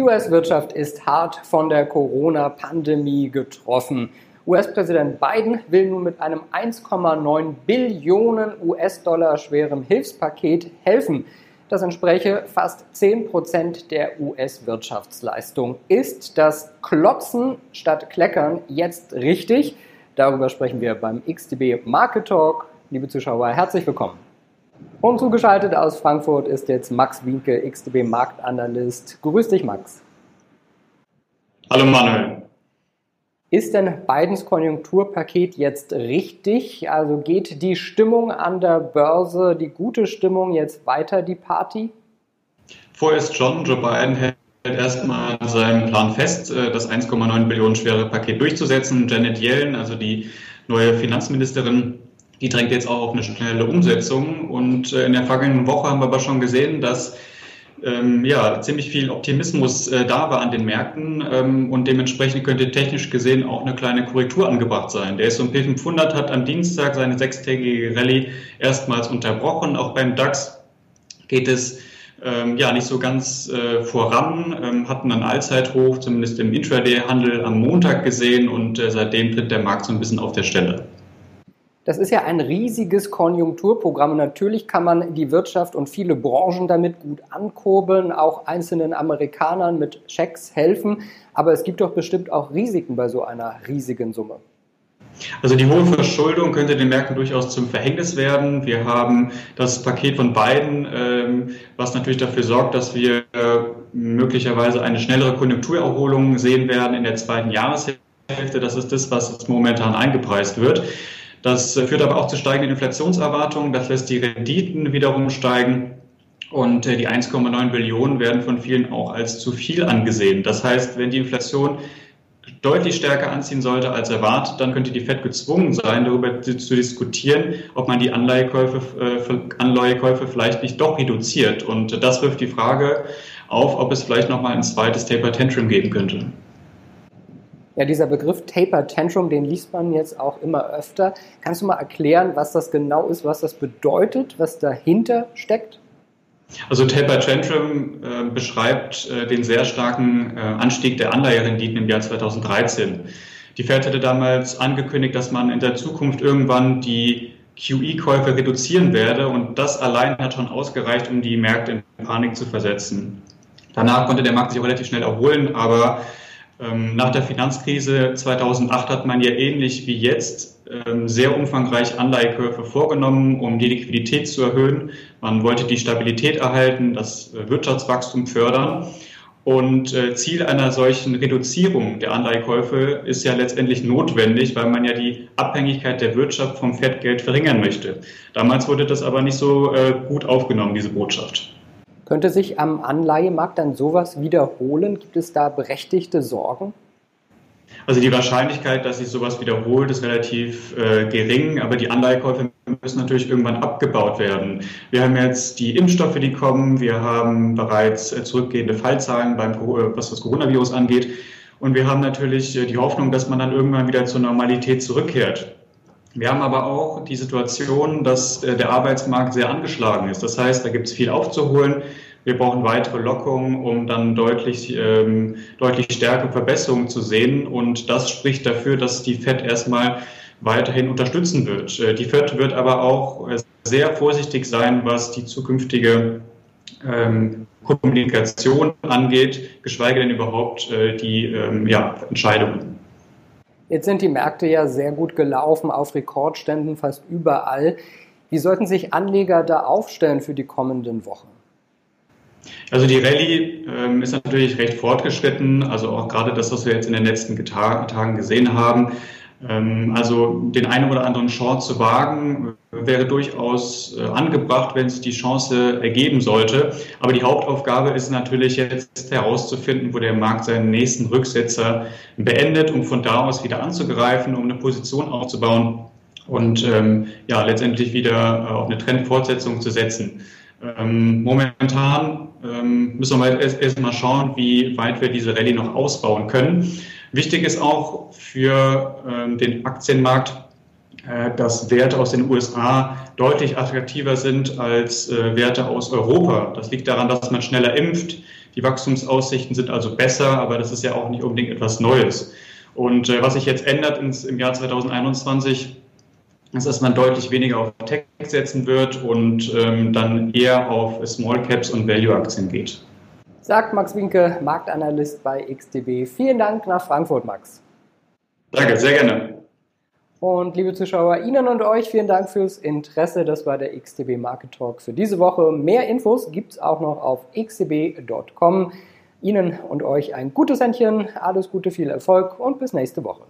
Die US-Wirtschaft ist hart von der Corona-Pandemie getroffen. US-Präsident Biden will nun mit einem 1,9 Billionen US-Dollar schweren Hilfspaket helfen. Das entspräche fast 10 Prozent der US-Wirtschaftsleistung. Ist das Klotzen statt Kleckern jetzt richtig? Darüber sprechen wir beim XTB Market Talk. Liebe Zuschauer, herzlich willkommen. Und zugeschaltet aus Frankfurt ist jetzt Max Winke, XTB Marktanalyst. Grüß dich, Max. Hallo Manuel. Ist denn Bidens Konjunkturpaket jetzt richtig? Also geht die Stimmung an der Börse, die gute Stimmung jetzt weiter die Party? Vorerst schon. Joe Biden hält erstmal an seinem Plan fest, äh, das 1,9 Billionen schwere Paket durchzusetzen. Janet Yellen, also die neue Finanzministerin, die drängt jetzt auch auf eine schnelle Umsetzung. Und äh, in der vergangenen Woche haben wir aber schon gesehen, dass ähm, ja, ziemlich viel Optimismus äh, da war an den Märkten ähm, und dementsprechend könnte technisch gesehen auch eine kleine Korrektur angebracht sein. Der S&P 500 hat am Dienstag seine sechstägige Rallye erstmals unterbrochen. Auch beim DAX geht es ähm, ja nicht so ganz äh, voran, ähm, hatten einen Allzeithoch, zumindest im Intraday-Handel am Montag gesehen und äh, seitdem tritt der Markt so ein bisschen auf der Stelle. Das ist ja ein riesiges Konjunkturprogramm. natürlich kann man die Wirtschaft und viele Branchen damit gut ankurbeln, auch einzelnen Amerikanern mit Schecks helfen. Aber es gibt doch bestimmt auch Risiken bei so einer riesigen Summe. Also die hohe Verschuldung könnte den Märkten durchaus zum Verhängnis werden. Wir haben das Paket von beiden, ähm, was natürlich dafür sorgt, dass wir äh, möglicherweise eine schnellere Konjunkturerholung sehen werden in der zweiten Jahreshälfte. Das ist das, was momentan eingepreist wird. Das führt aber auch zu steigenden Inflationserwartungen. Das lässt die Renditen wiederum steigen. Und äh, die 1,9 Billionen werden von vielen auch als zu viel angesehen. Das heißt, wenn die Inflation deutlich stärker anziehen sollte als erwartet, dann könnte die FED gezwungen sein, darüber zu diskutieren, ob man die Anleihekäufe, äh, Anleihekäufe vielleicht nicht doch reduziert. Und das wirft die Frage auf, ob es vielleicht nochmal ein zweites Taper Tantrum geben könnte. Ja, dieser Begriff Taper Tantrum, den liest man jetzt auch immer öfter. Kannst du mal erklären, was das genau ist, was das bedeutet, was dahinter steckt? Also Taper Tantrum äh, beschreibt äh, den sehr starken äh, Anstieg der Anleiherenditen im Jahr 2013. Die Fed hatte damals angekündigt, dass man in der Zukunft irgendwann die QE-Käufe reduzieren werde und das allein hat schon ausgereicht, um die Märkte in Panik zu versetzen. Danach konnte der Markt sich relativ schnell erholen, aber nach der Finanzkrise 2008 hat man ja ähnlich wie jetzt ähm, sehr umfangreich Anleihekurve vorgenommen, um die Liquidität zu erhöhen. Man wollte die Stabilität erhalten, das äh, Wirtschaftswachstum fördern. Und äh, Ziel einer solchen Reduzierung der Anleihekäufe ist ja letztendlich notwendig, weil man ja die Abhängigkeit der Wirtschaft vom Fettgeld verringern möchte. Damals wurde das aber nicht so äh, gut aufgenommen, diese Botschaft. Könnte sich am Anleihemarkt dann sowas wiederholen? Gibt es da berechtigte Sorgen? Also die Wahrscheinlichkeit, dass sich sowas wiederholt, ist relativ äh, gering, aber die Anleihekäufe müssen natürlich irgendwann abgebaut werden. Wir haben jetzt die Impfstoffe, die kommen, wir haben bereits äh, zurückgehende Fallzahlen, beim, äh, was das Coronavirus angeht. Und wir haben natürlich äh, die Hoffnung, dass man dann irgendwann wieder zur Normalität zurückkehrt. Wir haben aber auch die Situation, dass äh, der Arbeitsmarkt sehr angeschlagen ist. Das heißt, da gibt es viel aufzuholen. Wir brauchen weitere Lockungen, um dann deutlich, ähm, deutlich stärkere Verbesserungen zu sehen. Und das spricht dafür, dass die FED erstmal weiterhin unterstützen wird. Äh, die FED wird aber auch äh, sehr vorsichtig sein, was die zukünftige ähm, Kommunikation angeht, geschweige denn überhaupt äh, die ähm, ja, Entscheidungen. Jetzt sind die Märkte ja sehr gut gelaufen, auf Rekordständen fast überall. Wie sollten sich Anleger da aufstellen für die kommenden Wochen? Also die Rallye ähm, ist natürlich recht fortgeschritten, also auch gerade das, was wir jetzt in den letzten Tagen gesehen haben. Ähm, also den einen oder anderen Short zu wagen, wäre durchaus äh, angebracht, wenn es die Chance ergeben sollte. Aber die Hauptaufgabe ist natürlich jetzt herauszufinden, wo der Markt seinen nächsten Rücksetzer beendet, um von da aus wieder anzugreifen, um eine Position aufzubauen und ähm, ja letztendlich wieder äh, auf eine Trendfortsetzung zu setzen. Ähm, momentan ähm, müssen wir erst, erst mal schauen, wie weit wir diese Rallye noch ausbauen können. Wichtig ist auch für ähm, den Aktienmarkt, dass Werte aus den USA deutlich attraktiver sind als äh, Werte aus Europa. Das liegt daran, dass man schneller impft, die Wachstumsaussichten sind also besser, aber das ist ja auch nicht unbedingt etwas Neues. Und äh, was sich jetzt ändert ins, im Jahr 2021, ist, dass man deutlich weniger auf Tech setzen wird und ähm, dann eher auf Small Caps und Value Aktien geht. Sagt Max Winke, Marktanalyst bei XTB. Vielen Dank nach Frankfurt, Max. Danke, sehr gerne. Und liebe Zuschauer, Ihnen und euch vielen Dank fürs Interesse. Das war der XTB Market Talk für diese Woche. Mehr Infos gibt es auch noch auf xtb.com. Ihnen und euch ein gutes Händchen, alles Gute, viel Erfolg und bis nächste Woche.